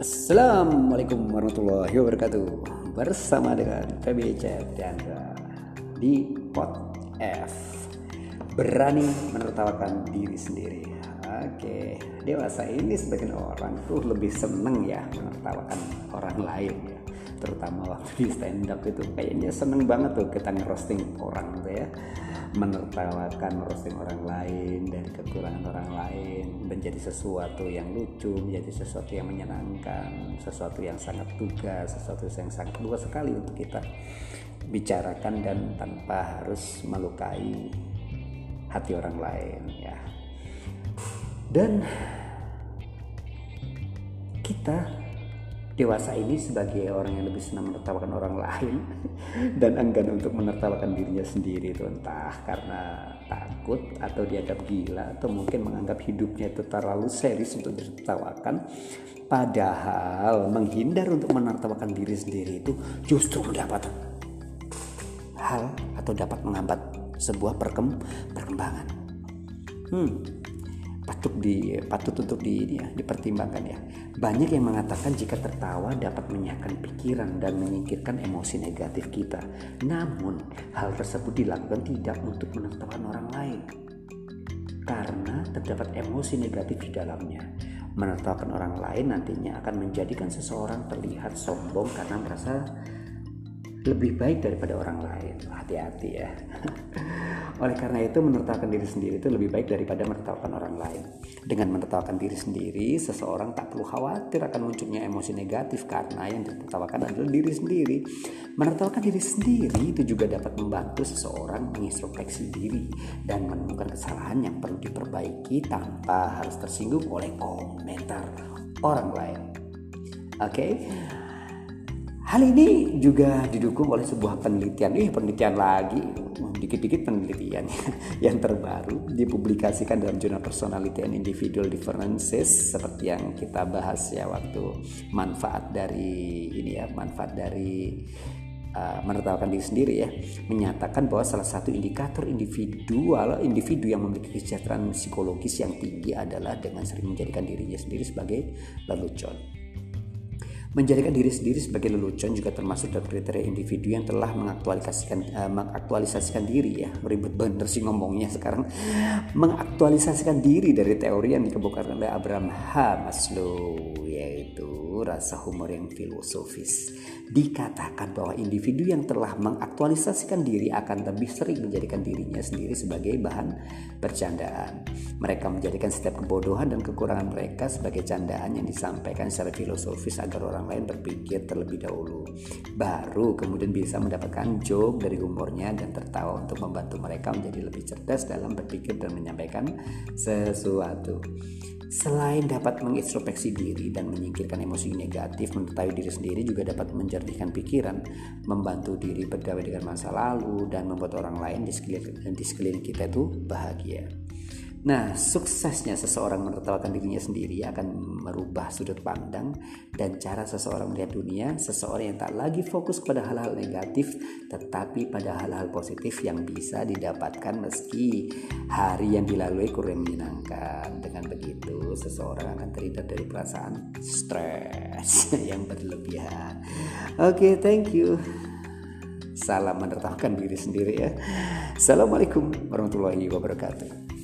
Assalamualaikum warahmatullahi wabarakatuh. Bersama dengan PB Chandra Di Pot F. Berani menertawakan diri sendiri. Oke Dewasa ini sebagian orang tuh lebih seneng ya Menertawakan orang lain ya. Terutama waktu di stand up itu kayaknya seneng banget tuh kita ngerosting orang tuh ya. Menertawakan roasting orang lain menjadi sesuatu yang lucu menjadi sesuatu yang menyenangkan sesuatu yang sangat tugas sesuatu yang sangat luas sekali untuk kita bicarakan dan tanpa harus melukai hati orang lain ya. Dan kita dewasa ini sebagai orang yang lebih senang menertawakan orang lain dan enggan untuk menertawakan dirinya sendiri itu entah karena takut atau dianggap gila atau mungkin menganggap hidupnya itu terlalu serius untuk ditertawakan. Padahal menghindar untuk menertawakan diri sendiri itu justru mendapat hal atau dapat menghambat sebuah perkembangan. Hmm patut di patut untuk di ya, dipertimbangkan ya. Banyak yang mengatakan jika tertawa dapat menyiapkan pikiran dan menyingkirkan emosi negatif kita. Namun hal tersebut dilakukan tidak untuk menertawakan orang lain. Karena terdapat emosi negatif di dalamnya. Menertawakan orang lain nantinya akan menjadikan seseorang terlihat sombong karena merasa lebih baik daripada orang lain. Hati-hati ya. Oleh karena itu menertawakan diri sendiri itu lebih baik daripada menertawakan orang lain. Dengan menertawakan diri sendiri, seseorang tak perlu khawatir akan munculnya emosi negatif karena yang ditertawakan adalah diri sendiri. Menertawakan diri sendiri itu juga dapat membantu seseorang mengintrospeksi diri dan menemukan kesalahan yang perlu diperbaiki tanpa harus tersinggung oleh komentar orang lain. Oke. Okay? Hal ini juga didukung oleh sebuah penelitian, eh penelitian lagi, dikit-dikit penelitian yang terbaru dipublikasikan dalam jurnal Personality and Individual Differences seperti yang kita bahas ya waktu manfaat dari ini ya, manfaat dari uh, menertawakan diri sendiri ya, menyatakan bahwa salah satu indikator individual individu yang memiliki kesejahteraan psikologis yang tinggi adalah dengan sering menjadikan dirinya sendiri sebagai lelucon. Menjadikan diri sendiri sebagai lelucon juga termasuk dalam kriteria individu yang telah mengaktualisasikan uh, mengaktualisasikan diri ya. Ribet bener sih ngomongnya sekarang. Mengaktualisasikan diri dari teori yang dikemukakan oleh Abraham H. Maslow yaitu rasa humor yang filosofis. Dikatakan bahwa individu yang telah mengaktualisasikan diri akan lebih sering menjadikan dirinya sendiri sebagai bahan bercandaan. Mereka menjadikan setiap kebodohan dan kekurangan mereka sebagai candaan yang disampaikan secara filosofis agar orang orang lain berpikir terlebih dahulu. Baru kemudian bisa mendapatkan joke dari humornya dan tertawa untuk membantu mereka menjadi lebih cerdas dalam berpikir dan menyampaikan sesuatu. Selain dapat mengintrospeksi diri dan menyingkirkan emosi negatif, mengetahui diri sendiri juga dapat menjernihkan pikiran, membantu diri berdamai dengan masa lalu, dan membuat orang lain di sekeliling kita itu bahagia. Nah, suksesnya seseorang menertawakan dirinya sendiri akan merubah sudut pandang dan cara seseorang melihat dunia. Seseorang yang tak lagi fokus pada hal-hal negatif, tetapi pada hal-hal positif yang bisa didapatkan meski hari yang dilalui kurang menyenangkan. Dengan begitu, seseorang akan terhindar dari perasaan stres yang berlebihan. Oke, okay, thank you. Salam menertawakan diri sendiri ya. Assalamualaikum warahmatullahi wabarakatuh.